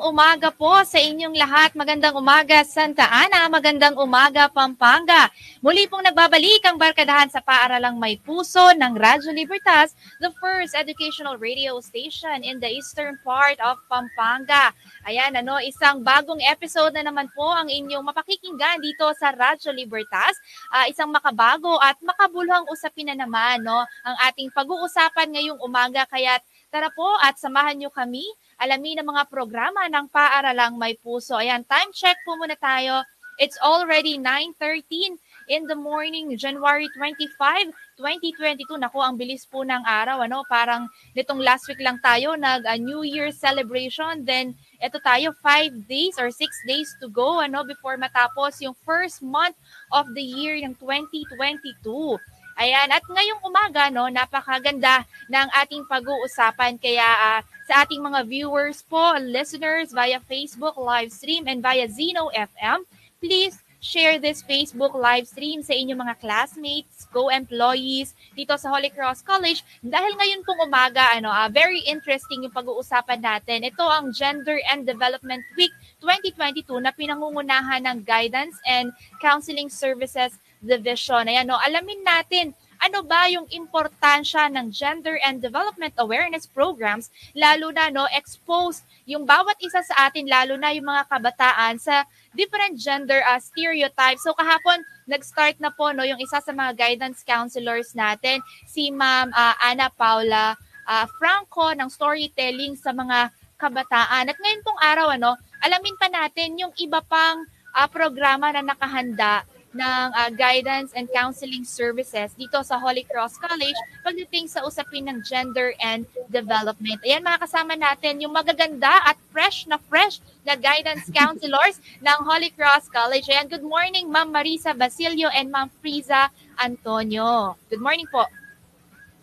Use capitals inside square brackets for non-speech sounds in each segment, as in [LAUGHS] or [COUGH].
Magandang umaga po sa inyong lahat. Magandang umaga Santa Ana, magandang umaga Pampanga. Muli pong nagbabalik ang barkadahan sa paaralang may puso ng Radyo Libertas, the first educational radio station in the eastern part of Pampanga. Ayan, ano, isang bagong episode na naman po ang inyong mapakikinggan dito sa Radyo Libertas. Uh, isang makabago at makabuluhang usapin na naman, no, ang ating pag-uusapan ngayong umaga. Kaya tara po at samahan nyo kami alamin ang mga programa ng Paaralang May Puso. Ayan, time check po muna tayo. It's already 9.13 in the morning, January 25, 2022. Naku, ang bilis po ng araw. Ano? Parang nitong last week lang tayo nag a New Year celebration. Then, ito tayo, 5 days or 6 days to go ano, before matapos yung first month of the year ng 2022. Ayan, at ngayong umaga, no, napakaganda ng ating pag-uusapan. Kaya uh, sa ating mga viewers po, listeners via Facebook live stream and via Zeno FM, please share this Facebook live stream sa inyong mga classmates, co-employees dito sa Holy Cross College. Dahil ngayon pong umaga, ano, uh, very interesting yung pag-uusapan natin. Ito ang Gender and Development Week 2022 na pinangungunahan ng Guidance and Counseling Services Division. Ayan, no, alamin natin ano ba yung importansya ng gender and development awareness programs lalo na no expose yung bawat isa sa atin lalo na yung mga kabataan sa different gender uh, stereotypes. So kahapon nag-start na po no yung isa sa mga guidance counselors natin si Ma'am uh, Ana Paula uh, Franco ng storytelling sa mga kabataan. At ngayon pong araw ano, alamin pa natin yung iba pang uh, programa na nakahanda ng uh, guidance and counseling services dito sa Holy Cross College pagdating sa usapin ng gender and development. Ayan, makakasama natin yung magaganda at fresh na fresh na guidance [LAUGHS] counselors ng Holy Cross College. Ayan, good morning Ma'am Marisa Basilio and Ma'am Friza Antonio. Good morning po.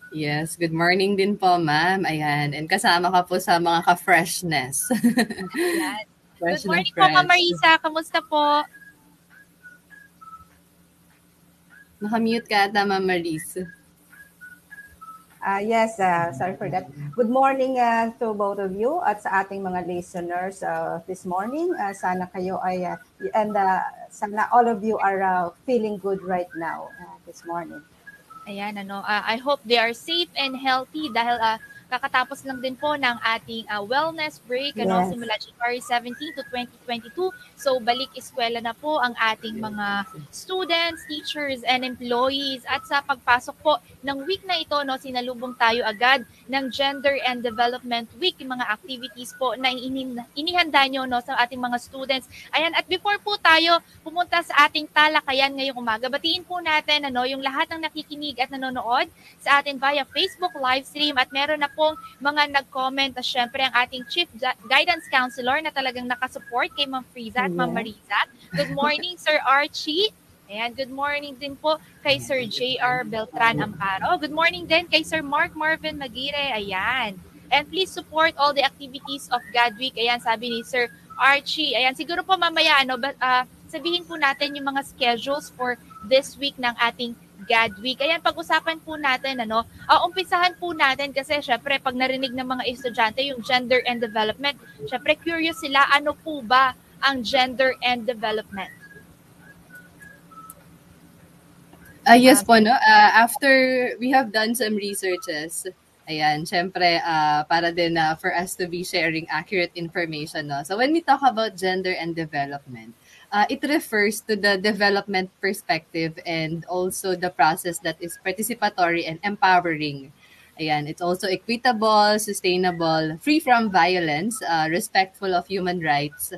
Yes, good morning din po, ma'am. Ayan, and kasama ka po sa mga ka-freshness. [LAUGHS] Ayan. Fresh good morning po, Ma'am Marisa. Kamusta po? Nakamute ka ata, Ma'am Maris. Uh, yes, uh, sorry for that. Good morning uh, to both of you at sa ating mga listeners uh, this morning. Uh, sana kayo ay, uh, and uh, sana all of you are uh, feeling good right now uh, this morning. Ayan, ano, uh, I hope they are safe and healthy dahil uh, Kakatapos lang din po ng ating uh, wellness break ano, yes. simula January 17 to 2022. So balik eskwela na po ang ating mga students, teachers, and employees. At sa pagpasok po ng week na ito, no, sinalubong tayo agad ng Gender and Development Week, mga activities po na inihanda nyo no, sa ating mga students. Ayan, at before po tayo pumunta sa ating talakayan ngayong umaga, batiin po natin ano, yung lahat ng nakikinig at nanonood sa atin via Facebook live stream at meron na pong mga nag-comment at syempre ang ating Chief Guidance Counselor na talagang nakasupport kay Ma'am Friza at Ma'am Marisa. Good morning, Sir Archie. Ayan, good morning din po kay Sir J.R. Beltran Amparo. Good morning din kay Sir Mark Marvin Magire. Ayan. And please support all the activities of God Week. Ayan, sabi ni Sir Archie. Ayan, siguro po mamaya, ano, uh, sabihin po natin yung mga schedules for this week ng ating God Week. Ayan, pag-usapan po natin, ano, uh, umpisahan po natin kasi syempre pag narinig ng mga estudyante yung gender and development, syempre curious sila, ano po ba ang gender and development? Uh, yes po, no? Uh, after we have done some researches, ayan, syempre, uh, para din uh, for us to be sharing accurate information, no? So when we talk about gender and development, uh, it refers to the development perspective and also the process that is participatory and empowering. Ayan, it's also equitable, sustainable, free from violence, uh, respectful of human rights,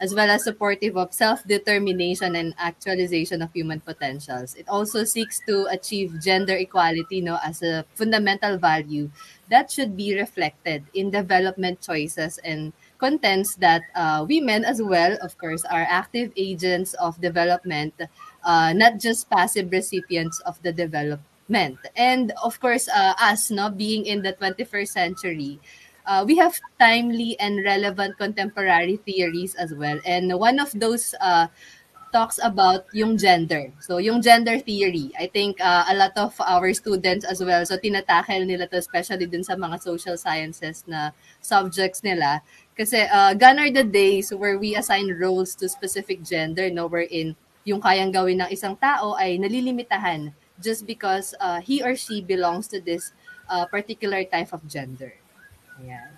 as well as supportive of self-determination and actualization of human potentials. It also seeks to achieve gender equality no, as a fundamental value that should be reflected in development choices and contends that uh, women as well, of course, are active agents of development, uh, not just passive recipients of the development. And of course, uh, us, no, being in the 21st century, uh, we have timely and relevant contemporary theories as well. And one of those uh, talks about yung gender. So, yung gender theory. I think uh, a lot of our students as well, so tinatakel nila to especially dun sa mga social sciences na subjects nila. Kasi uh, gone are the days where we assign roles to specific gender, no, wherein yung kayang gawin ng isang tao ay nalilimitahan just because uh, he or she belongs to this uh, particular type of gender. Ayan.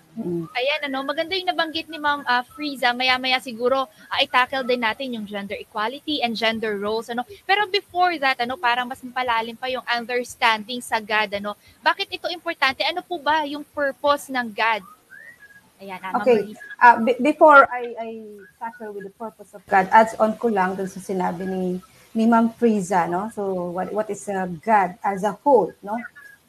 Ayan, ano, maganda yung nabanggit ni Ma'am uh, Frieza. Maya-maya siguro uh, i-tackle din natin yung gender equality and gender roles. Ano. Pero before that, ano, parang mas mapalalim pa yung understanding sa God. Ano. Bakit ito importante? Ano po ba yung purpose ng God? Ayan, uh, Okay. Uh, b- before I, I tackle with the purpose of God, adds on ko lang dun sa sinabi ni ni Ma'am Frieza, no? So what what is uh, God as a whole, no?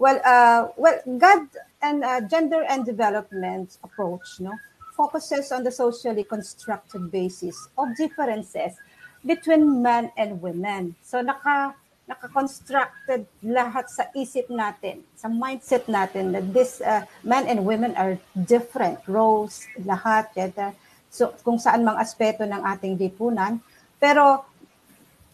Well, uh, well, God and uh, gender and development approach, no, focuses on the socially constructed basis of differences between men and women. So naka naka-constructed lahat sa isip natin, sa mindset natin that this uh, men and women are different roles, lahat, etc. So kung saan mang aspeto ng ating lipunan, pero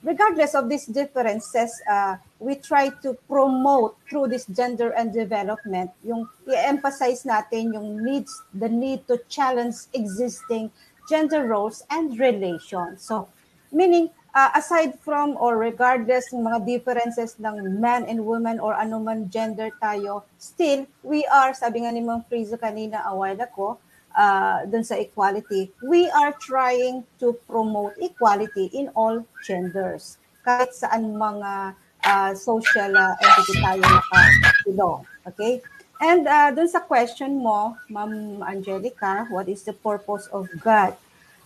regardless of these differences, uh, we try to promote through this gender and development, yung i-emphasize natin yung needs, the need to challenge existing gender roles and relations. So, meaning, uh, aside from or regardless ng mga differences ng men and women or anuman gender tayo, still, we are, sabi nga ni Ma'am Frizo kanina a while ago, uh, dun sa equality, we are trying to promote equality in all genders. Kahit saan mga uh, social uh, entity tayo nakatulong. Okay? And uh, dun sa question mo, Ma'am Angelica, what is the purpose of God?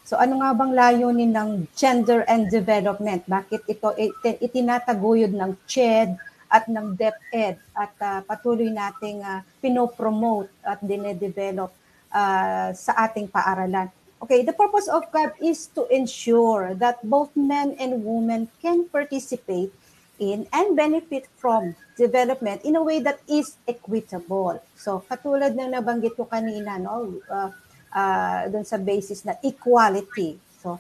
So ano nga bang layunin ng gender and development? Bakit ito itinataguyod ng CHED at ng DepEd at uh, patuloy nating uh, pinopromote at dinedevelop uh, sa ating paaralan. Okay, the purpose of God is to ensure that both men and women can participate in and benefit from development in a way that is equitable. So, katulad ng nabanggit ko kanina, no, uh, uh, dun sa basis na equality. So,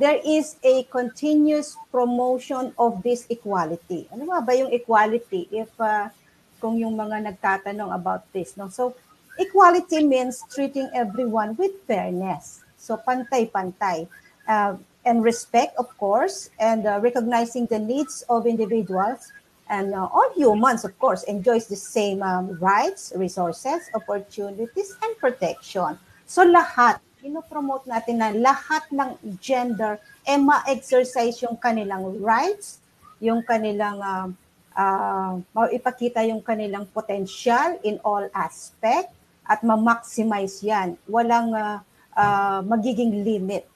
there is a continuous promotion of this equality. Ano ba ba yung equality? If uh, kung yung mga nagtatanong about this, no? So, equality means treating everyone with fairness. So, pantay-pantay. Uh, and respect, of course, and uh, recognizing the needs of individuals and uh, all humans, of course, enjoys the same um, rights, resources, opportunities, and protection. So lahat, ino-promote natin na lahat ng gender e eh, ma-exercise yung kanilang rights, yung kanilang uh, uh, ipakita yung kanilang potential in all aspect at ma-maximize yan. Walang uh, uh, magiging limit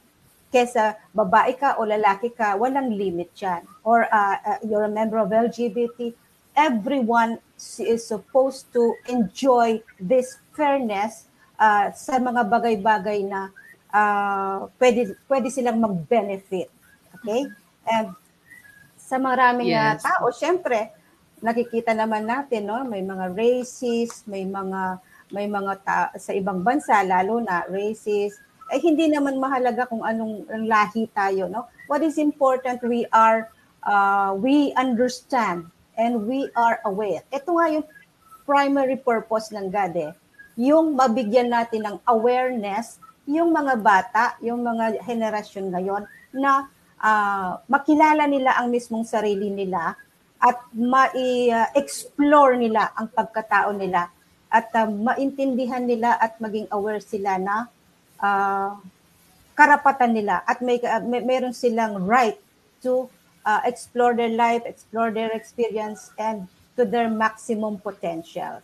kesa babae ka o lalaki ka, walang limit yan. Or uh, uh, you're a member of LGBT, everyone is supposed to enjoy this fairness uh, sa mga bagay-bagay na uh, pwede, pwede silang mag-benefit. Okay? And sa maraming yes. tao, syempre, nakikita naman natin, no, may mga racist, may mga may mga ta- sa ibang bansa lalo na racist, ay hindi naman mahalaga kung anong lahi tayo, no? What is important, we are, uh, we understand and we are aware. Ito nga yung primary purpose ng God eh. Yung mabigyan natin ng awareness yung mga bata, yung mga henerasyon ngayon na uh, makilala nila ang mismong sarili nila at ma-explore nila ang pagkatao nila at uh, maintindihan nila at maging aware sila na uh, karapatan nila at may, uh, may meron silang right to uh, explore their life, explore their experience and to their maximum potential.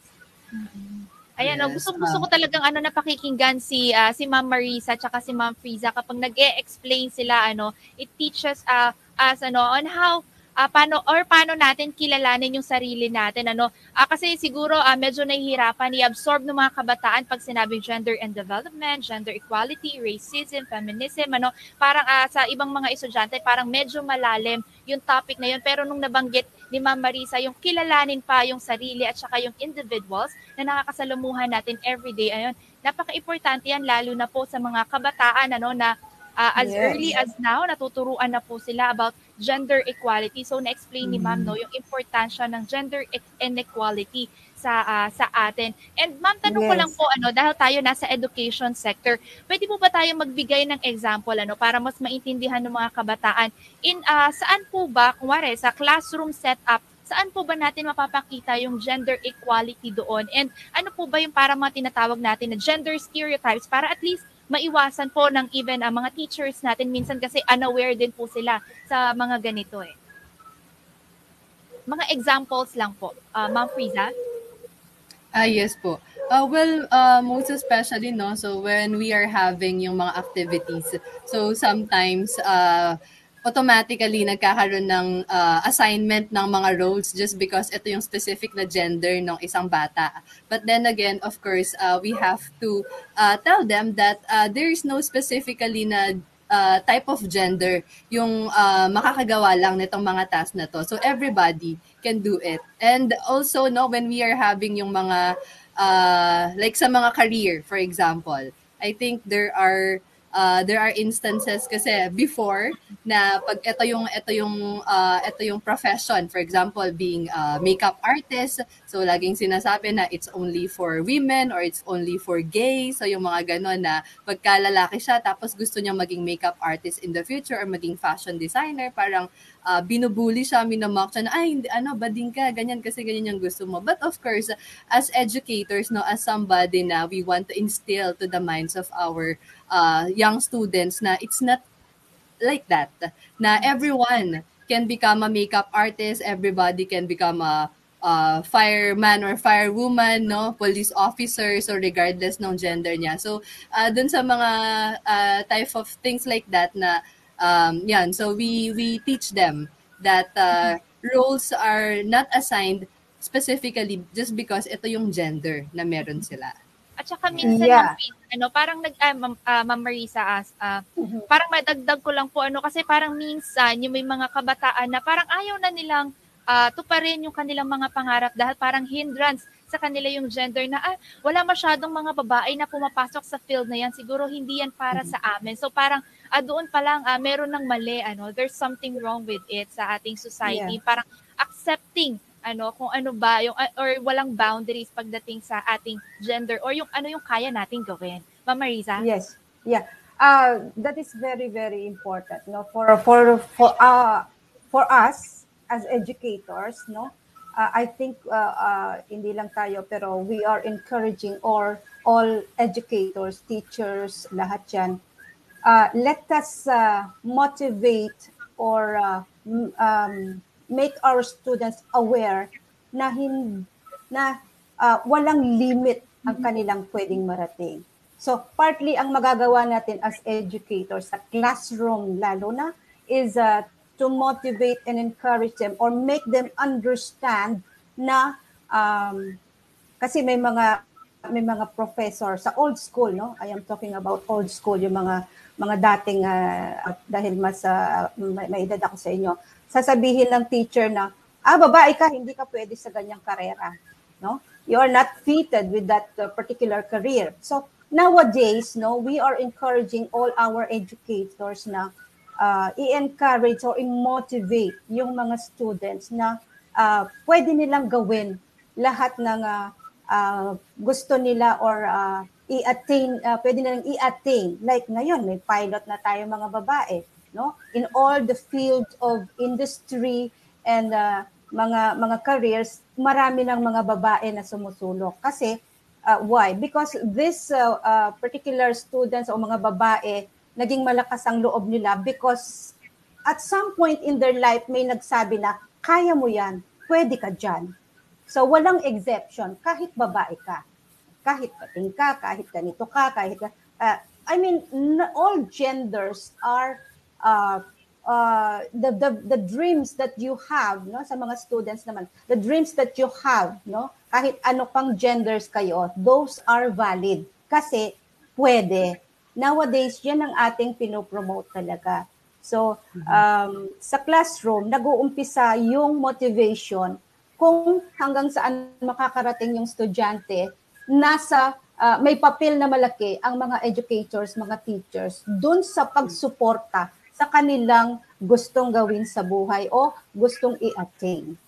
Mm-hmm. Ayan, yes, gusto, gusto ko talagang ano napakikinggan si uh, si Ma'am Marisa at si Ma'am Friza kapag nag-e-explain sila ano, it teaches uh, us ano on how uh, paano or paano natin kilalanin yung sarili natin ano? Uh, kasi siguro uh, medyo nahihirapan i-absorb ng mga kabataan pag sinabing gender and development, gender equality, racism, feminism ano? Parang uh, sa ibang mga estudyante parang medyo malalim yung topic na yun. Pero nung nabanggit ni Ma'am Marisa yung kilalanin pa yung sarili at saka yung individuals na nakakasalamuhan natin everyday ayun. Napaka-importante yan lalo na po sa mga kabataan ano na Uh, as Yes. early as now, natuturuan na po sila about gender equality. So na-explain ni Ma'am Mm. no yung importansya ng gender e- inequality sa ah, sa atin. And Ma'am, tanong ko Yes. lang po ano, dahil tayo nasa education sector, pwede po ba tayo magbigay ng example ano para mas maintindihan ng mga kabataan in ah, saan po ba kunwari sa classroom setup saan po ba natin mapapakita yung gender equality doon? And ano po ba yung para mga tinatawag natin na gender stereotypes para at least maiwasan po ng even ang mga teachers natin minsan kasi unaware din po sila sa mga ganito eh. Mga examples lang po. Uh, Ma'am Friza? Ah, yes po. Uh, well, uh, most especially, no, so when we are having yung mga activities, so sometimes, uh, automatically nagkakaroon ng uh, assignment ng mga roles just because ito yung specific na gender ng isang bata. But then again, of course, uh, we have to uh, tell them that uh, there is no specifically na uh, type of gender yung uh, makakagawa lang nitong mga task na to. So everybody can do it. And also, no, when we are having yung mga, uh, like sa mga career, for example, I think there are uh, there are instances kasi before na pag ito yung ito yung uh, ito yung profession. For example being a makeup artist so laging sinasabi na it's only for women or it's only for gay so yung mga ganon na pagka lalaki siya tapos gusto niya maging makeup artist in the future or maging fashion designer parang uh, binubuli siya, minamock siya na, ay, hindi, ano, bading ka, ganyan kasi ganyan yung gusto mo. But of course, as educators, no, as somebody na we want to instill to the minds of our uh, young students na it's not like that. Na everyone can become a makeup artist, everybody can become a uh, fireman or firewoman, no, police officer, so regardless ng gender niya. So, uh, dun sa mga uh, type of things like that na um, yan, so we we teach them that uh, roles are not assigned specifically just because ito yung gender na meron sila. At saka minsan, Yeah. Friza, ano, parang nag, ah, Ma'am, ah, Ma'am Marisa, as, ah, parang madagdag ko lang po, ano, kasi parang minsan, yung may mga kabataan na parang ayaw na nilang ah, tuparin yung kanilang mga pangarap dahil parang hindrance sa kanila yung gender na ah, wala masyadong mga babae na pumapasok sa field na yan. Siguro hindi yan para sa amin. So parang ah, doon pa lang ah, meron ng mali. Ano, there's something wrong with it sa ating society. Parang accepting ano kung ano ba yung ah, or walang boundaries pagdating sa ating gender or yung ano yung kaya nating gawin. Ma'am Marisa? Yes. Yeah. Uh, that is very very important no for for for uh for us as educators no? Uh, I think uh, uh, hindi lang tayo pero we are encouraging or all educators teachers lahat yan. Uh, let us uh, motivate or uh, um, make our students aware na hin na uh, walang limit ang kanilang pwedeng marating. So partly ang magagawa natin as educators sa classroom lalo na is uh, to motivate and encourage them or make them understand na um, kasi may mga may mga professor sa old school no? I am talking about old school yung mga mga dating uh, dahil mas uh, may, may edad ako sa inyo sasabihin ng teacher na ah babae ka hindi ka pwede sa ganyang karera no? You are not fitted with that uh, particular career. So nowadays no we are encouraging all our educators na uh, i-encourage or i-motivate yung mga students na uh, pwede nilang gawin lahat ng uh, uh, gusto nila or uh, i-attain, uh, pwede nilang i-attain. Like ngayon, may pilot na tayo mga babae. No? In all the field of industry and uh, mga mga careers, marami ng mga babae na sumusulok. Kasi, uh, why? Because this uh, uh, particular students o mga babae, naging malakas ang loob nila because at some point in their life may nagsabi na, kaya mo yan, pwede ka dyan. So walang exception, kahit babae ka. Kahit pating ka, kahit ganito ka, kahit... Uh, I mean, all genders are uh, uh, the, the the dreams that you have no sa mga students naman the dreams that you have no kahit ano pang genders kayo those are valid kasi pwede nowadays yan ang ating pinopromote talaga so um, sa classroom nag-uumpisa yung motivation kung hanggang saan makakarating yung estudyante nasa ah, may papel na malaki ang mga educators, mga teachers dun sa pagsuporta sa kanilang gustong gawin sa buhay o gustong i-attain.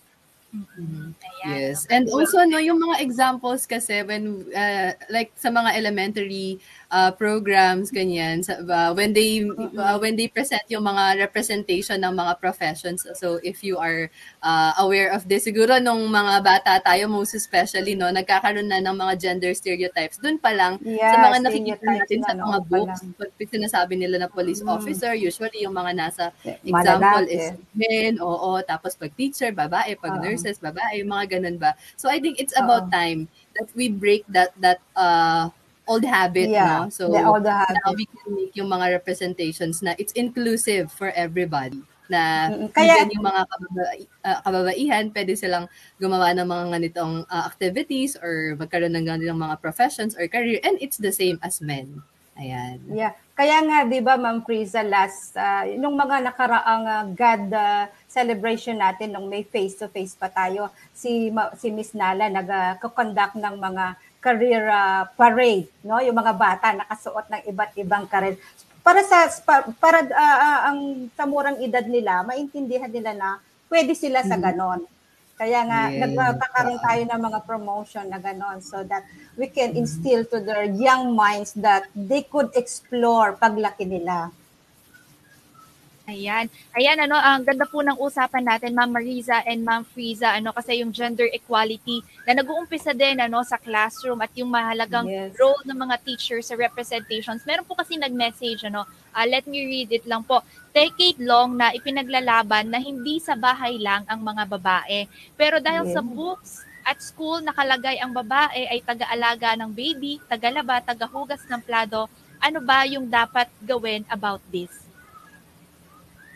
Ayan. Yes. And also no yung mga examples kasi when uh, like sa mga elementary uh, programs ganyan sa, uh, when they uh, when they present yung mga representation ng mga professions. So if you are uh, aware of this siguro nung mga bata tayo most especially no nagkakaroon na ng mga gender stereotypes doon pa lang Yes, sa mga nakikita natin sa na, mga no, books pa pag sinasabi nila na police Mm. officer usually yung mga nasa example Malalaki. is men, oo. Tapos pag teacher, babae. Pag Oo. nurses, babae. Mga ganun ba? So I think it's about Oo. time that we break that that uh, old habit, Yeah, no? So the old now habit. we can make yung mga representations na it's inclusive for everybody na kaya- even yung mga kababa, uh, kababaihan, pwede silang gumawa ng mga ganitong uh, activities or magkaroon ng ganitong mga professions or career and it's the same as men. Ayan. Yeah. Kaya nga, di ba, Ma'am Friza, last, ah, nung mga nakaraang ah, God ah, celebration natin, nung may face-to-face pa tayo, si, Ma- si Miss Nala nag-conduct ng mga career ah, parade, no? Yung mga bata nakasuot ng iba't ibang career. Para sa pa- para ah, ang sa murang edad nila, maintindihan nila na pwede sila sa ganon. Kaya nga, Yes. nagkakaroon tayo ng mga promotion na ganon so that we can instill to their young minds that they could explore paglaki nila. Ayan. Ayan, ano, ang ganda po ng usapan natin, Ma'am Mariza and Ma'am Friza, ano, kasi yung gender equality na nag-uumpisa din, ano, sa classroom at yung mahalagang Yes. role ng mga teachers sa representations. Meron po kasi nag-message, ano, ah, let me read it lang po. Decade long na ipinaglalaban na hindi sa bahay lang ang mga babae. Pero dahil sa Yes. books at school nakalagay ang babae ay taga-alaga ng baby, tagalaba, tagahugas ng plado, ano ba yung dapat gawin about this?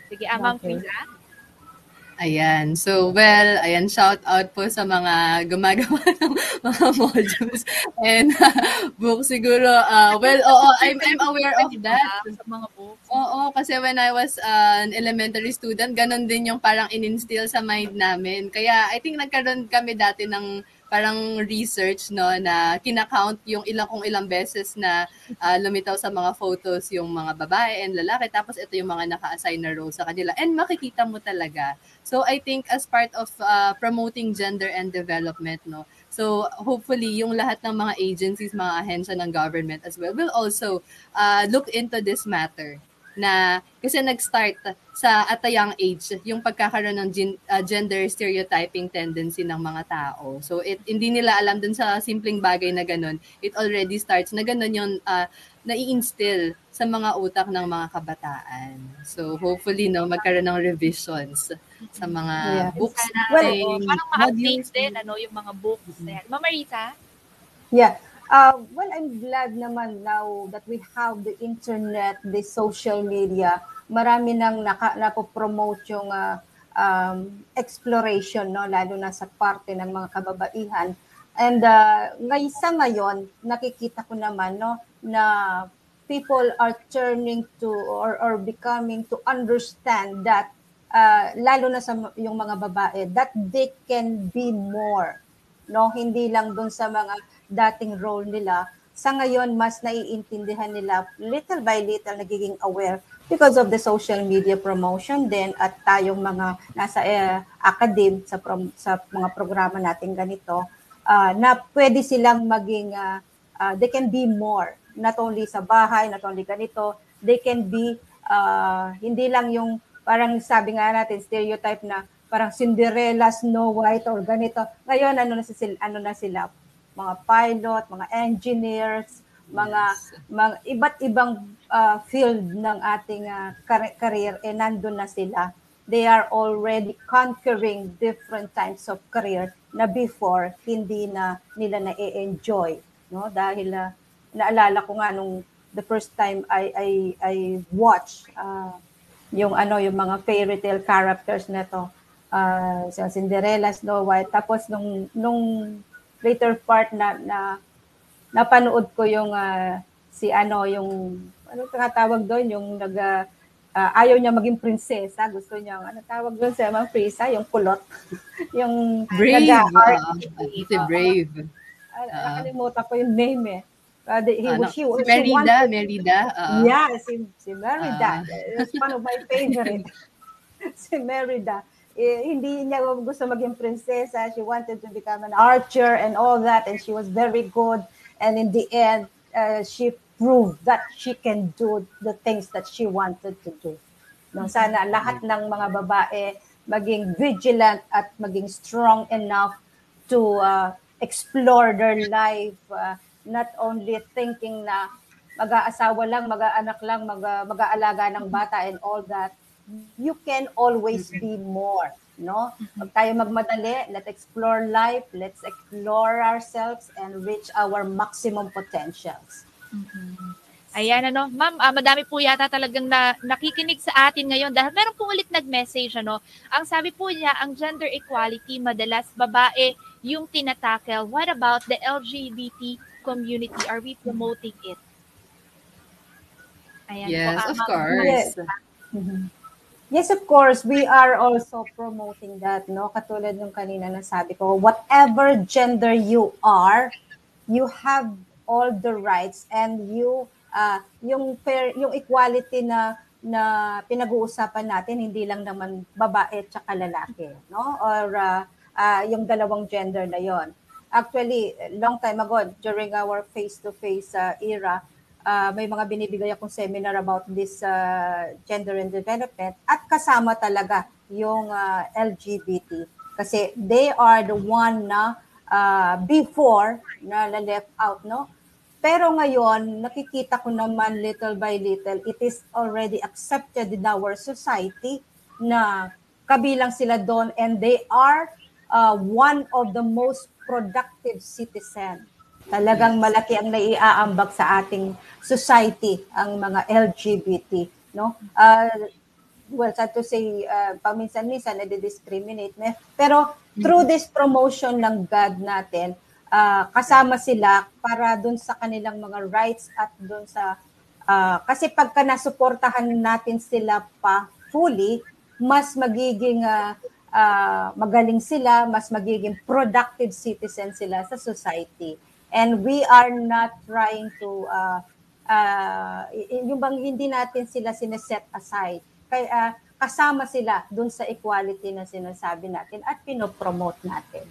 Sige, Ma'am Okay. Friza. Ayan. So, well, ayan, shout out po sa mga gumagawa [LAUGHS] ng mga modules and uh, [LAUGHS] book siguro. Uh, well, oo, I'm, I'm aware of that. Sa mga books. Oo, kasi when I was uh, an elementary student, ganun din yung parang in-instill sa mind namin. Kaya I think nagkaroon kami dati ng parang research no na kinakount yung ilang kung ilang beses na uh, lumitaw sa mga photos yung mga babae and lalaki. Tapos ito yung mga naka-assign na role sa kanila. And makikita mo talaga. So I think as part of uh, promoting gender and development no so hopefully yung lahat ng mga agencies mga ahensya ng government as well will also uh, look into this matter na kasi nag-start sa at a young age yung pagkakaroon ng gen- uh, gender stereotyping tendency ng mga tao. So it hindi nila alam dun sa simpleng bagay na ganun. It already starts na ganun yung uh, nai-instill sa mga utak ng mga kabataan. So hopefully no magkaroon ng revisions sa mga Yeah. books Sana, Well, natin, parang ma-update din, ano, yung mga books. Ayan. Ma'am Marita? Yeah. Uh, well, I'm glad naman now that we have the internet, the social media. Marami nang naka, napopromote yung uh, um, exploration, no? lalo na sa parte ng mga kababaihan. And uh, ngay sa ngayon, nakikita ko naman no, na people are turning to or, or becoming to understand that uh, lalo na sa yung mga babae that they can be more no hindi lang doon sa mga dating role nila sa ngayon mas naiintindihan nila little by little nagiging aware because of the social media promotion din at tayong mga nasa eh, academe sa prom- sa mga programa natin ganito ah, na pwede silang maging ah, ah, they can be more not only sa bahay not only ganito they can be ah, hindi lang yung parang sabi nga natin stereotype na parang Cinderella, Snow White or ganito. Ngayon ano na sila, ano na sila mga pilot, mga engineers, mga mga iba't ibang ah, field ng ating kar- career eh nandun na sila. They are already conquering different types of career na before hindi na nila na-enjoy, no? Dahil ah, naalala ko nga nung the first time I I I watch ah, yung ano yung mga fairy tale characters na to uh, si Cinderella, Snow White tapos nung nung later part na na napanood ko yung ah, si ano yung ano tawag doon yung nag ah, ayaw niya maging prinsesa gusto niya ano tawag doon sa mga Frisa yung kulot [LAUGHS] yung Brave. nag-art ah, si Brave. Nakalimutan ko yung name eh. Uh, the, he, Ano, she, si she Merida, Merida. oo. Yeah, si, si Merida. Ah. It's one of my favorite. [LAUGHS] si Merida. Eh, hindi niya gusto maging prinsesa. She wanted to become an archer and all that. And she was very good. And in the end, uh, she proved that she can do the things that she wanted to do. No, sana lahat ng mga babae maging vigilant at maging strong enough to uh, explore their life, uh, not only thinking na mag-aasawa lang, mag-aanak lang, mag- mag-aalaga ng bata and all that. You can always be more, no? Huwag tayo magmadali, let's explore life, let's explore ourselves and reach our maximum potentials. Ayan, ano, ma'am, ah, madami po yata talagang na, nakikinig sa atin ngayon dahil meron po ulit nag-message, ano, ang sabi po niya, ang gender equality, madalas babae yung tinatakel. What about the LGBT community? Are we promoting it? Ayan Yes, po. ah, of ma'am. course. Yes, of course, we are also promoting that, no? Katulad ng kanina na sabi ko, whatever gender you are, you have all the rights and you uh, yung fair, yung equality na na pinag-uusapan natin hindi lang naman babae at lalaki, no? Or uh, uh, yung dalawang gender na yon. Actually, long time ago during our face-to-face era, uh, may mga binibigay akong seminar about this uh, gender and development at kasama talaga yung uh, LGBT kasi they are the one na uh, before na left out no? Pero ngayon nakikita ko naman little by little it is already accepted in our society na kabilang sila doon and they are uh, one of the most productive citizen Talagang malaki ang naiaambag sa ating society ang mga LGBT, no? Uh, well, sad to say, uh, paminsan-minsan nade-discriminate. na- Pero through this promotion ng God natin, uh, kasama sila para dun sa kanilang mga rights at dun sa uh, kasi pagka nasuportahan natin sila pa fully, mas magiging uh, uh, magaling sila, mas magiging productive citizen sila sa society and we are not trying to uh, uh, yung bang hindi natin sila sineset aside kaya uh, kasama sila dun sa equality na sinasabi natin at pinopromote natin.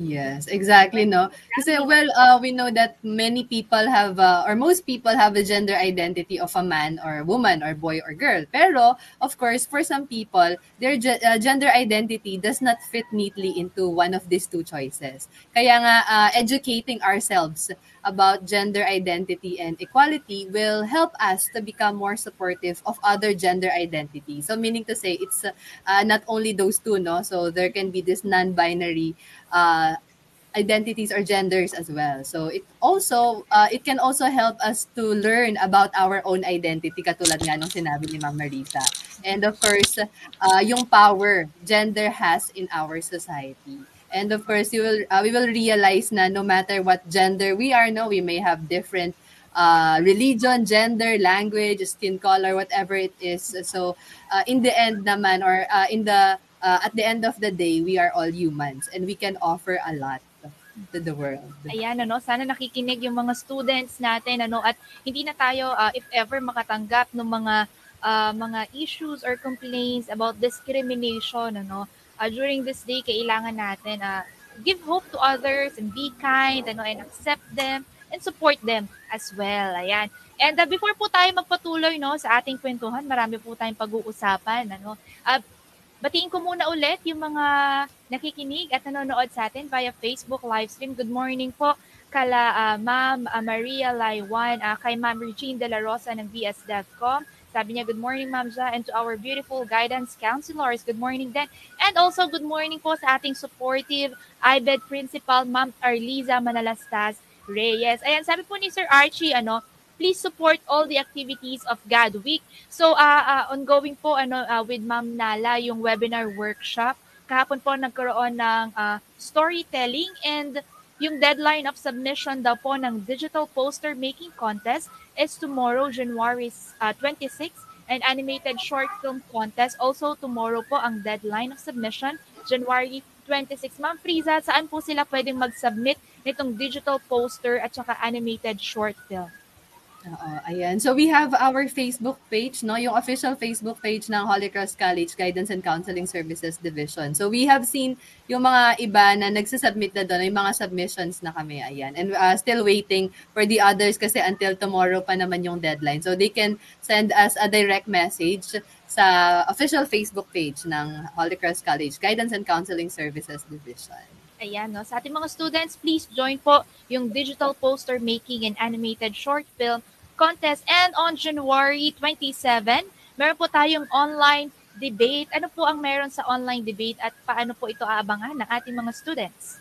Yes, exactly, no? Kasi, well, uh, we know that many people have, uh, or most people have a gender identity of a man or woman or boy or girl. Pero, of course, for some people, their ge- uh, gender identity does not fit neatly into one of these two choices. Kaya nga, uh, educating ourselves about gender identity and equality will help us to become more supportive of other gender identity. So, meaning to say, it's uh, not only those two, no? So, there can be this non-binary uh, identities or genders as well. So it also uh, it can also help us to learn about our own identity katulad nga nung sinabi ni Ma'am Marisa. And of course, uh, yung power gender has in our society. And of course, you will uh, we will realize na no matter what gender we are, no, we may have different uh, religion, gender, language, skin color, whatever it is. So, uh, in the end naman, or uh, in the uh, at the end of the day, we are all humans and we can offer a lot to the world. Ayan, ano, sana nakikinig yung mga students natin, ano, at hindi na tayo, uh, if ever, makatanggap ng mga uh, mga issues or complaints about discrimination, ano, uh, during this day, kailangan natin uh, give hope to others and be kind, ano, and accept them and support them as well. Ayan. And uh, before po tayo magpatuloy no sa ating kwentuhan, marami po tayong pag-uusapan, ano. Uh, Batiin ko muna ulit yung mga nakikinig at nanonood sa atin via Facebook live stream. Good morning po kala ah, Ma'am ah, Maria Laiwan, ah, kay Ma'am Regine De La Rosa ng VS.com. Sabi niya, good morning Ma'am Ja, and to our beautiful guidance counselors, good morning din. And also, good morning po sa ating supportive IBED principal, Ma'am Arliza Manalastas Reyes. Ayan, sabi po ni Sir Archie, ano, please support all the activities of God Week. So, uh, uh, ongoing po ano uh, with Ma'am Nala yung webinar workshop. Kahapon po nagkaroon ng uh, storytelling and yung deadline of submission daw po ng digital poster making contest is tomorrow, January uh, 26 and animated short film contest also tomorrow po ang deadline of submission, January 26. Ma'am Friza, saan po sila pwedeng mag-submit nitong digital poster at saka animated short film. Oo, ayan. So we have our Facebook page, no? Yung official Facebook page ng Holy Cross College Guidance and Counseling Services Division. So we have seen yung mga iba na nagsasubmit na doon, yung mga submissions na kami, ayan. And uh, still waiting for the others kasi until tomorrow pa naman yung deadline. So they can send us a direct message sa official Facebook page ng Holy Cross College Guidance and Counseling Services Division. Ayan, no? Sa ating mga students, please join po yung digital poster making and animated short film contest. And on January 27, meron po tayong online debate. Ano po ang meron sa online debate at paano po ito aabangan ng ating mga students?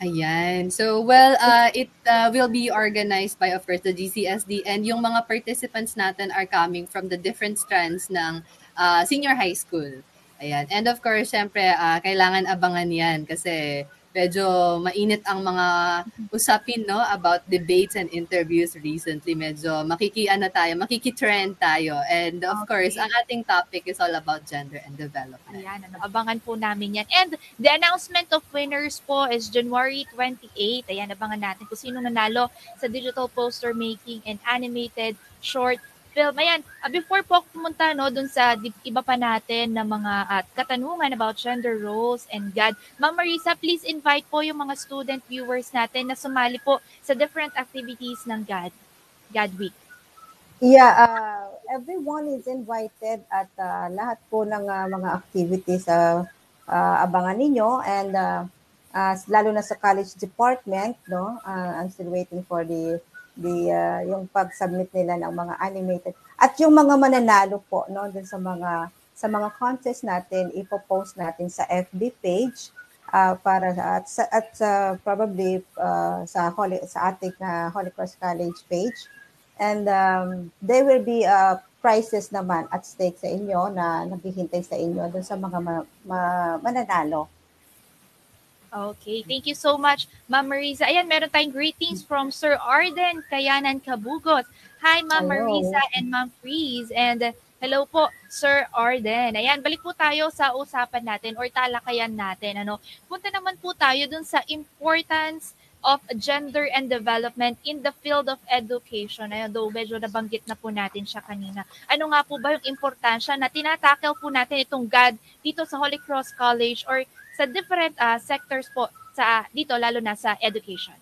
Ayan. So, well, uh, it uh, will be organized by, of course, the GCSD and yung mga participants natin are coming from the different strands ng uh, senior high school. Ayan. And of course, syempre, uh, kailangan abangan yan kasi medyo mainit ang mga usapin no about debates and interviews recently. Medyo makikian na tayo makikitrend tayo. And of okay. course ang ating topic is all about gender and development. Ayan, ano, abangan po namin yan. And the announcement of winners po is January 28 ayan abangan natin kung sino nanalo sa digital poster making and animated short film. Ayan, uh, before po pumunta no, dun sa iba pa natin na mga at uh, katanungan about gender roles and God, Ma'am Marisa, please invite po yung mga student viewers natin na sumali po sa different activities ng God, God Week. Yeah, uh, everyone is invited at uh, lahat po ng uh, mga activities uh, uh, abangan ninyo and uh, uh, lalo na sa college department, no? Uh, I'm still waiting for the the uh, yung pag-submit nila ng mga animated at yung mga mananalo po no dun sa mga sa mga contest natin ipo-post natin sa FB page uh, para at at uh, probably uh, sa Holy sa ating uh, Holy Cross College page. And um, there will be uh, prizes naman at stake sa inyo na naghihintay sa inyo dun sa mga ma, ma, mananalo Okay, thank you so much, Ma'am Marisa. Ayan, meron tayong greetings from Sir Arden Kayanan Kabugot. Hi, Ma'am Marisa and Ma'am Freeze. And hello po, Sir Arden. Ayan, balik po tayo sa usapan natin or talakayan natin. Ano, punta naman po tayo dun sa importance of gender and development in the field of education. Ayun, though medyo nabanggit na po natin siya kanina. Ano nga po ba yung importansya na tinatakel po natin itong God dito sa Holy Cross College or sa different uh, sectors po sa dito lalo na sa education.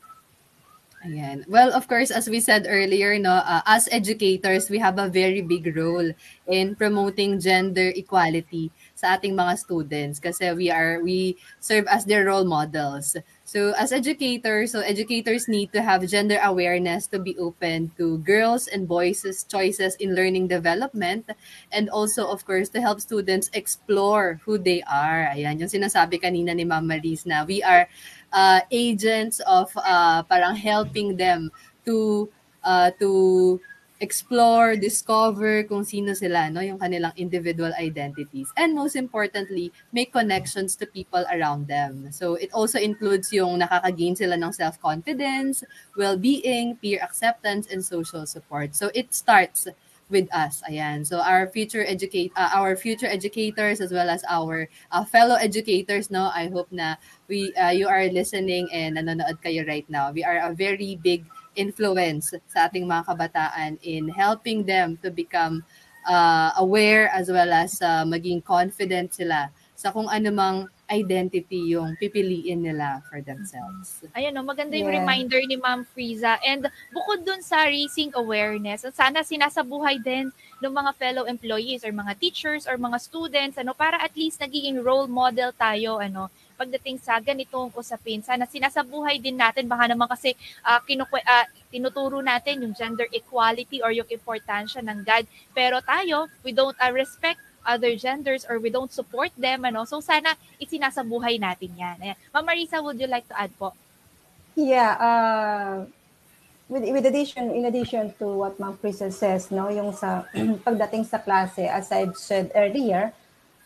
Ayan. Well, of course, as we said earlier, no, uh, as educators, we have a very big role in promoting gender equality sa ating mga students kasi we are we serve as their role models. So as educators, so educators need to have gender awareness to be open to girls and boys' choices in learning development and also of course to help students explore who they are. Ayan, yung sinasabi kanina ni Ma'am Maris na we are uh, agents of uh, parang helping them to uh, to explore, discover kung sino sila, no, yung kanilang individual identities. And most importantly, make connections to people around them. So it also includes yung nakaka-gain sila ng self-confidence, well-being, peer acceptance, and social support. So it starts with us. Ayan. So our future educate uh, our future educators as well as our uh, fellow educators no, I hope na we uh, you are listening and nanonood kayo right now. We are a very big influence sa ating mga kabataan in helping them to become uh, aware as well as uh, maging confident sila sa kung anumang identity yung pipiliin nila for themselves. Ayan, no, maganda yung yeah. reminder ni Ma'am Friza. And bukod dun sa raising awareness, sana sinasabuhay din ng mga fellow employees or mga teachers or mga students ano para at least nagiging role model tayo ano pagdating sa ganitong usapin. Sana sinasabuhay din natin, baka naman kasi uh, kinukwe, uh, tinuturo natin yung gender equality or yung importansya ng God. Pero tayo, we don't uh, respect other genders or we don't support them. Ano? So sana isinasabuhay natin yan. Ayan. Ma'am Marisa, would you like to add po? Yeah, uh, with, with addition, in addition to what Ma'am Crystal says, no, yung sa [CLEARS THROAT] pagdating sa klase, as I've said earlier,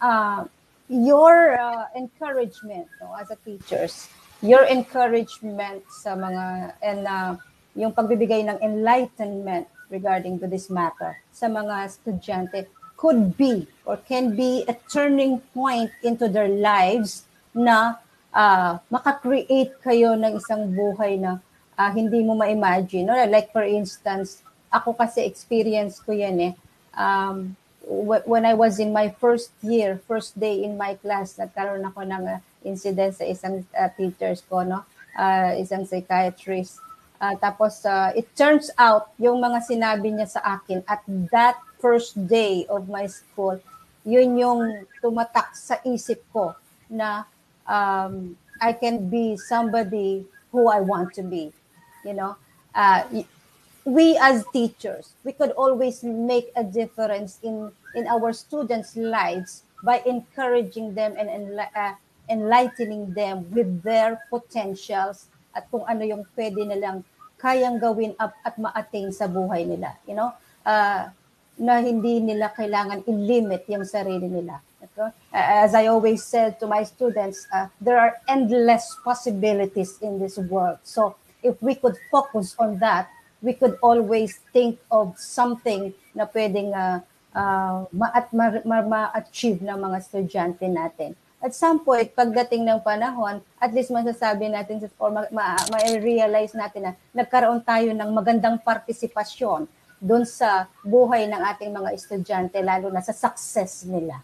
uh, your uh, encouragement no, as a teachers, your encouragement sa mga and uh, yung pagbibigay ng enlightenment regarding to this matter sa mga estudyante could be or can be a turning point into their lives na uh, makakreate kayo ng isang buhay na uh, hindi mo ma-imagine. No? Like for instance, ako kasi experience ko yan eh. Um, when I was in my first year, first day in my class, nagkaroon ako ng uh, incident sa isang uh, teachers ko, no? Uh, isang psychiatrist. Uh, tapos, uh, it turns out, yung mga sinabi niya sa akin at that first day of my school, yun yung tumatak sa isip ko na um, I can be somebody who I want to be. You know, uh, we as teachers, we could always make a difference in in our students' lives by encouraging them and uh, enlightening them with their potentials at kung ano yung pwede nilang kayang gawin up at ma-attain sa buhay nila. You know, uh, na hindi nila kailangan i-limit yung sarili nila. Okay? As I always said to my students, uh, there are endless possibilities in this world. So if we could focus on that, we could always think of something na pwedeng uh, uh, ma- at ma- ma- ma-achieve ng mga estudyante natin. At some point, pagdating ng panahon, at least masasabi natin or ma- ma- ma-realize natin na nagkaroon tayo ng magandang partisipasyon doon sa buhay ng ating mga estudyante, lalo na sa success nila.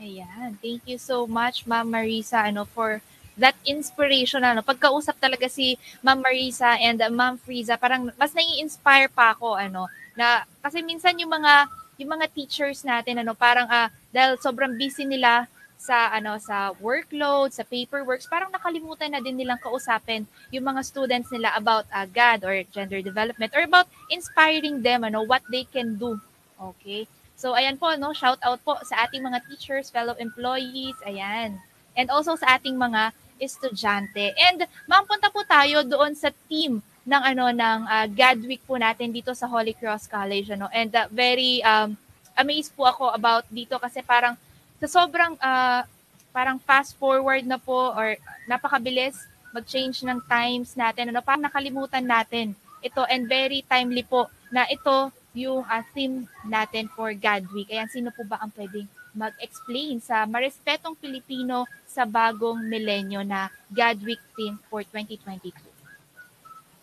Ayan. Thank you so much, Ma'am Marisa, ano, for that inspiration. Ano, pagkausap talaga si Ma'am Marisa and Ma'am Friza, parang mas nai-inspire pa ako, ano, na, kasi minsan yung mga, yung mga teachers natin, ano, parang, uh, dahil sobrang busy nila sa ano sa workload, sa paperworks, parang nakalimutan na din nilang kausapin yung mga students nila about uh, God or gender development or about inspiring them ano what they can do. Okay? So ayan po no, shout out po sa ating mga teachers, fellow employees, ayan. And also sa ating mga estudyante. And ma'am po tayo doon sa team ng ano ng uh, God Week po natin dito sa Holy Cross College ano. And uh, very um amazed po ako about dito kasi parang sa sobrang uh, parang fast forward na po or napakabilis mag-change ng times natin, ano, parang nakalimutan natin ito and very timely po na ito yung uh, theme natin for God Week. Ayan, sino po ba ang pwedeng mag-explain sa Marespetong Pilipino sa bagong milenyo na God Week theme for 2022?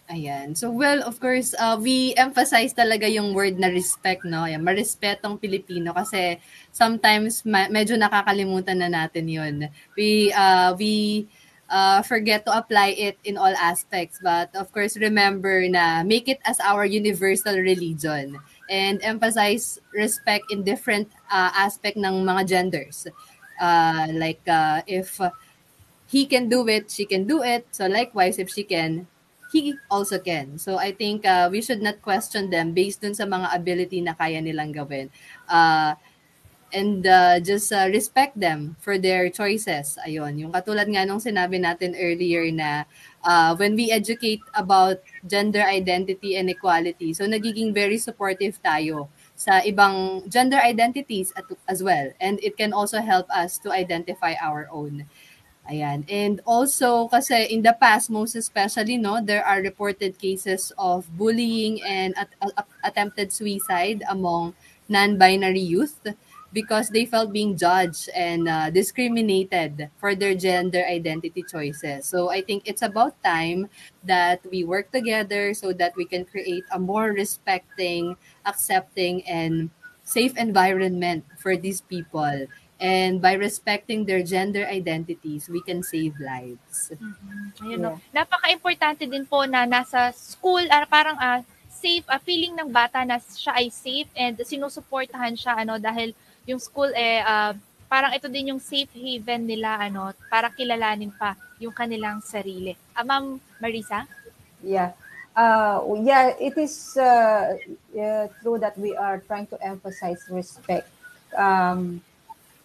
Ayan. So, well, of course, uh, we emphasize talaga yung word na respect, no? Ayan, marespetong Pilipino kasi sometimes ma- medyo nakakalimutan na natin yun. We, uh, we uh, forget to apply it in all aspects. But, of course, remember na make it as our universal religion and emphasize respect in different uh, aspect ng mga genders. Uh, like, uh, if he can do it, she can do it. So, likewise, if she can, he also can. So I think uh, we should not question them based dun sa mga ability na kaya nilang gawin. Uh, and uh, just uh, respect them for their choices. Ayun, yung katulad nga nung sinabi natin earlier na uh, when we educate about gender identity and equality, so nagiging very supportive tayo sa ibang gender identities at, as well. And it can also help us to identify our own. Ayan. And also, kasi in the past, most especially, no, there are reported cases of bullying and at- at- attempted suicide among non-binary youth because they felt being judged and uh, discriminated for their gender identity choices. So I think it's about time that we work together so that we can create a more respecting, accepting, and safe environment for these people And by respecting their gender identities, we can save lives. Mm-hmm. Ayun, yeah. no? Napaka-importante din po na nasa school, uh, parang uh, safe, uh, feeling ng bata na siya ay safe and sinusuportahan siya ano dahil yung school eh uh, parang ito din yung safe haven nila ano para kilalanin pa yung kanilang sarili. Uh, Ma'am Marisa? Yeah. Uh, yeah, it is uh, uh, true that we are trying to emphasize respect. Um,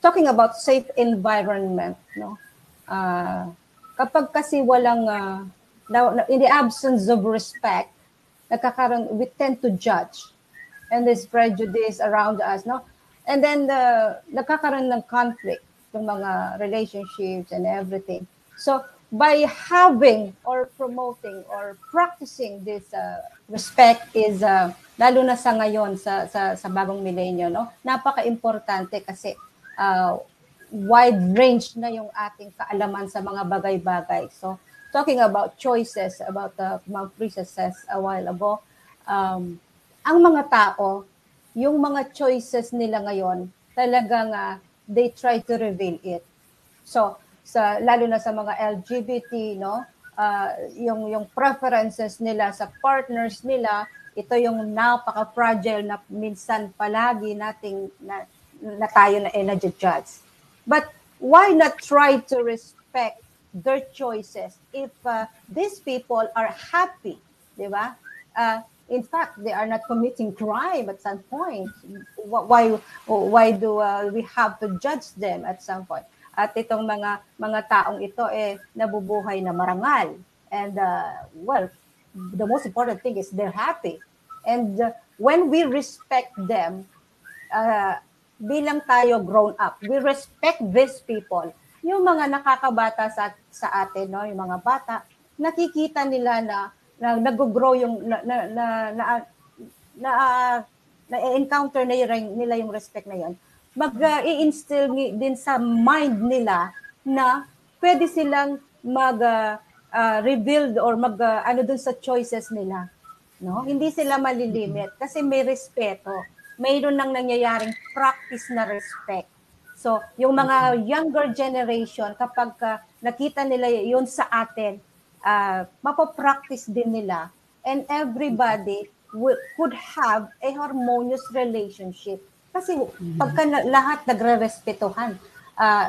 talking about safe environment, no? Uh, kapag kasi walang, uh, in the absence of respect, nagkakaroon, we tend to judge. And there's prejudice around us, no? And then, the, nagkakaroon ng conflict ng mga relationships and everything. So, by having or promoting or practicing this uh, respect is uh, lalo na sa ngayon sa sa, sa bagong milenyo no napaka-importante kasi uh, wide range na yung ating kaalaman sa mga bagay-bagay. So, talking about choices, about the uh, Frisa says a while ago, um, ang mga tao, yung mga choices nila ngayon, talagang uh, they try to reveal it. So, sa lalo na sa mga LGBT, no, uh, yung yung preferences nila sa partners nila, ito yung napaka-fragile na minsan palagi nating na, na tayo na energy judge. But why not try to respect their choices if uh, these people are happy, di ba? Uh, in fact, they are not committing crime at some point. Why why do uh, we have to judge them at some point? At itong mga mga taong ito eh nabubuhay na marangal. And uh, well, the most important thing is they're happy. And uh, when we respect them, uh, bilang tayo grown up, we respect these people. Yung mga nakakabata sa sa atin, no, yung mga bata, nakikita nila na na nag-grow yung na na na, na, na, na encounter na yung, nila yung respect na yon mag-i-instill uh, din sa mind nila na pwede silang mag uh, uh, rebuild or mag uh, ano dun sa choices nila no? Hindi sila malilimit kasi may respeto. Mayroon nang nangyayaring practice na respect. So yung mga younger generation kapag uh, nakita nila yun sa atin uh, mapopractice din nila and everybody would, could have a harmonious relationship. Kasi mm-hmm. pagka na, lahat nagre-respetuhan, uh,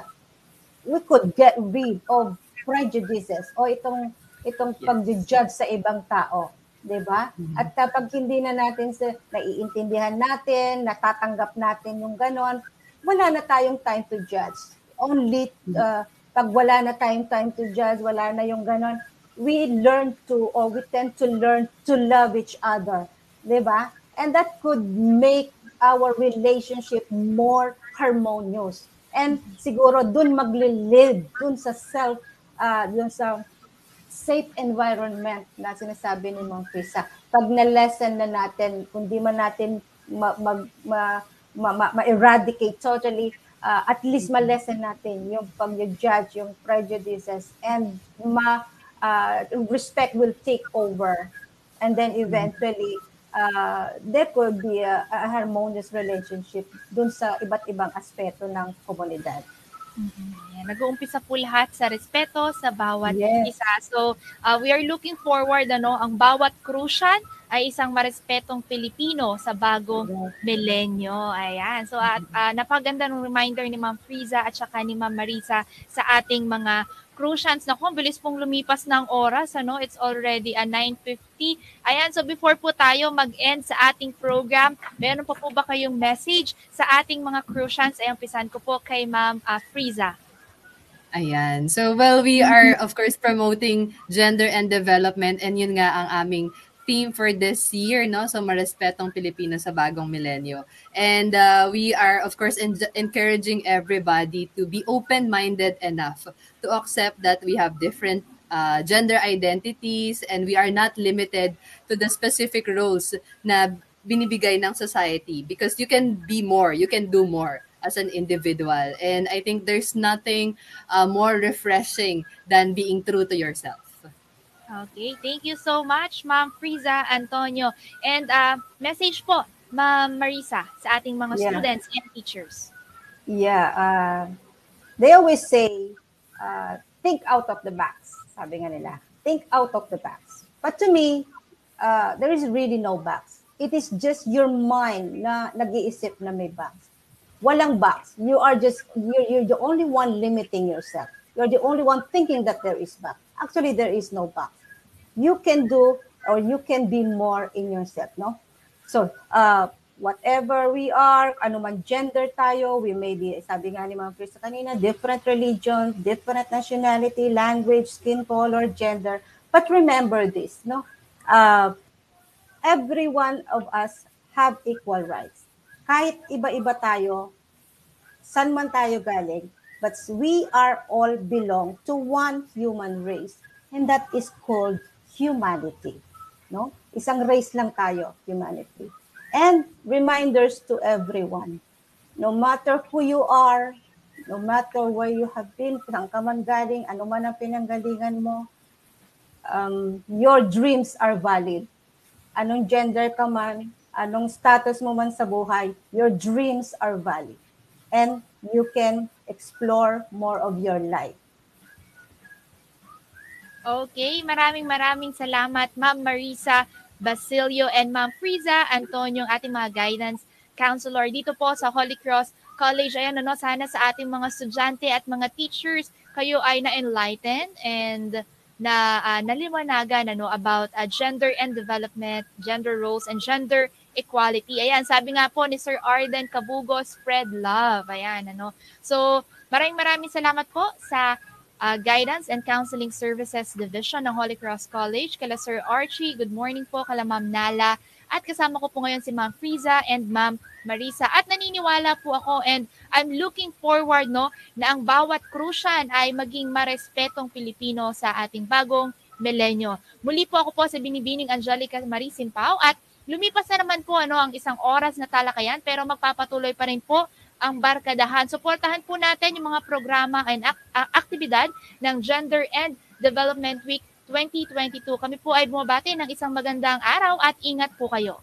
we could get rid of prejudices o itong itong yes. pag-judge sa ibang tao, 'di ba? Mm-hmm. At kapag hindi na natin sa naiintindihan natin, natatanggap natin yung ganon, wala na tayong time to judge. Only uh, pag wala na tayong time to judge, wala na yung ganon, we learn to or we tend to learn to love each other, 'di ba? And that could make our relationship more harmonious. And siguro dun magli-lead dun sa self uh, dun sa safe environment na sinasabi ni Ma'am Krisa. Pag na-lesson na natin, kung di man natin ma, mag, ma, ma, ma, ma-eradicate totally, uh, at least ma-lesson natin yung pag-judge, yung prejudices, and ma, uh, respect will take over. And then eventually, uh, there could be a, a harmonious relationship dun sa iba't ibang aspeto ng komunidad. Mm-hmm. Nag-uumpisa po lahat sa respeto sa bawat yes. isa. So, uh, we are looking forward, ano, ang bawat Crucian ay isang marespetong Pilipino sa bagong yes. milenyo. Ayan. So, at uh, napaganda ng reminder ni Ma'am Friza at saka ni Ma'am Marisa sa ating mga Crucians. Naku, bilis pong lumipas ng oras. Ano? It's already a 9.50. Ayan, so before po tayo mag-end sa ating program, meron pa po ba kayong message sa ating mga Crucians? Ay, umpisan ko po kay Ma'am uh, Friza. Ayan. So, well, we are, of course, promoting gender and development and yun nga ang aming theme for this year, no? So, marespetong Pilipino sa bagong milenyo. And uh, we are, of course, en- encouraging everybody to be open-minded enough to accept that we have different uh, gender identities and we are not limited to the specific roles na binibigay ng society because you can be more, you can do more as an individual. And I think there's nothing uh, more refreshing than being true to yourself. Okay, thank you so much, Ma'am Friza Antonio. And uh, message po, Ma'am Marisa, sa ating mga yeah. students and teachers. Yeah, uh, they always say, uh, think out of the box. Sabi nga nila, think out of the box. But to me, uh, there is really no box. It is just your mind na nag-iisip na may box. Walang box. You are just, you're, you're the only one limiting yourself. You're the only one thinking that there is box. Actually, there is no box you can do or you can be more in yourself, no? So, uh, whatever we are, ano man gender tayo, we may be, sabi nga ni Ma'am Krista kanina, different religion, different nationality, language, skin color, gender. But remember this, no? Uh, every one of us have equal rights. Kahit iba-iba tayo, san man tayo galing, but we are all belong to one human race. And that is called humanity. No? Isang race lang tayo, humanity. And reminders to everyone. No matter who you are, no matter where you have been, saan ka man galing, ano man ang pinanggalingan mo, um, your dreams are valid. Anong gender ka man, anong status mo man sa buhay, your dreams are valid. And you can explore more of your life. Okay, maraming maraming salamat Ma'am Marisa Basilio and Ma'am Friza Antonio, ating mga guidance counselor dito po sa Holy Cross College. Ayan, ano, sana sa ating mga estudyante at mga teachers, kayo ay na-enlighten and na uh, naliwanagan ano, about uh, gender and development, gender roles, and gender equality. Ayan, sabi nga po ni Sir Arden Kabugo, spread love. Ayan, ano. So, maraming maraming salamat po sa uh, Guidance and Counseling Services Division ng Holy Cross College. Kala Sir Archie, good morning po. Kala Ma'am Nala. At kasama ko po ngayon si Ma'am Friza and Ma'am Marisa. At naniniwala po ako and I'm looking forward no na ang bawat krusyan ay maging marespetong Pilipino sa ating bagong milenyo. Muli po ako po sa Binibining Angelica Marisin Pau at lumipas na naman po ano ang isang oras na talakayan pero magpapatuloy pa rin po ang barkadahan. Suportahan po natin yung mga programa and ak- aktibidad ng Gender and Development Week 2022. Kami po ay bumabati ng isang magandang araw at ingat po kayo.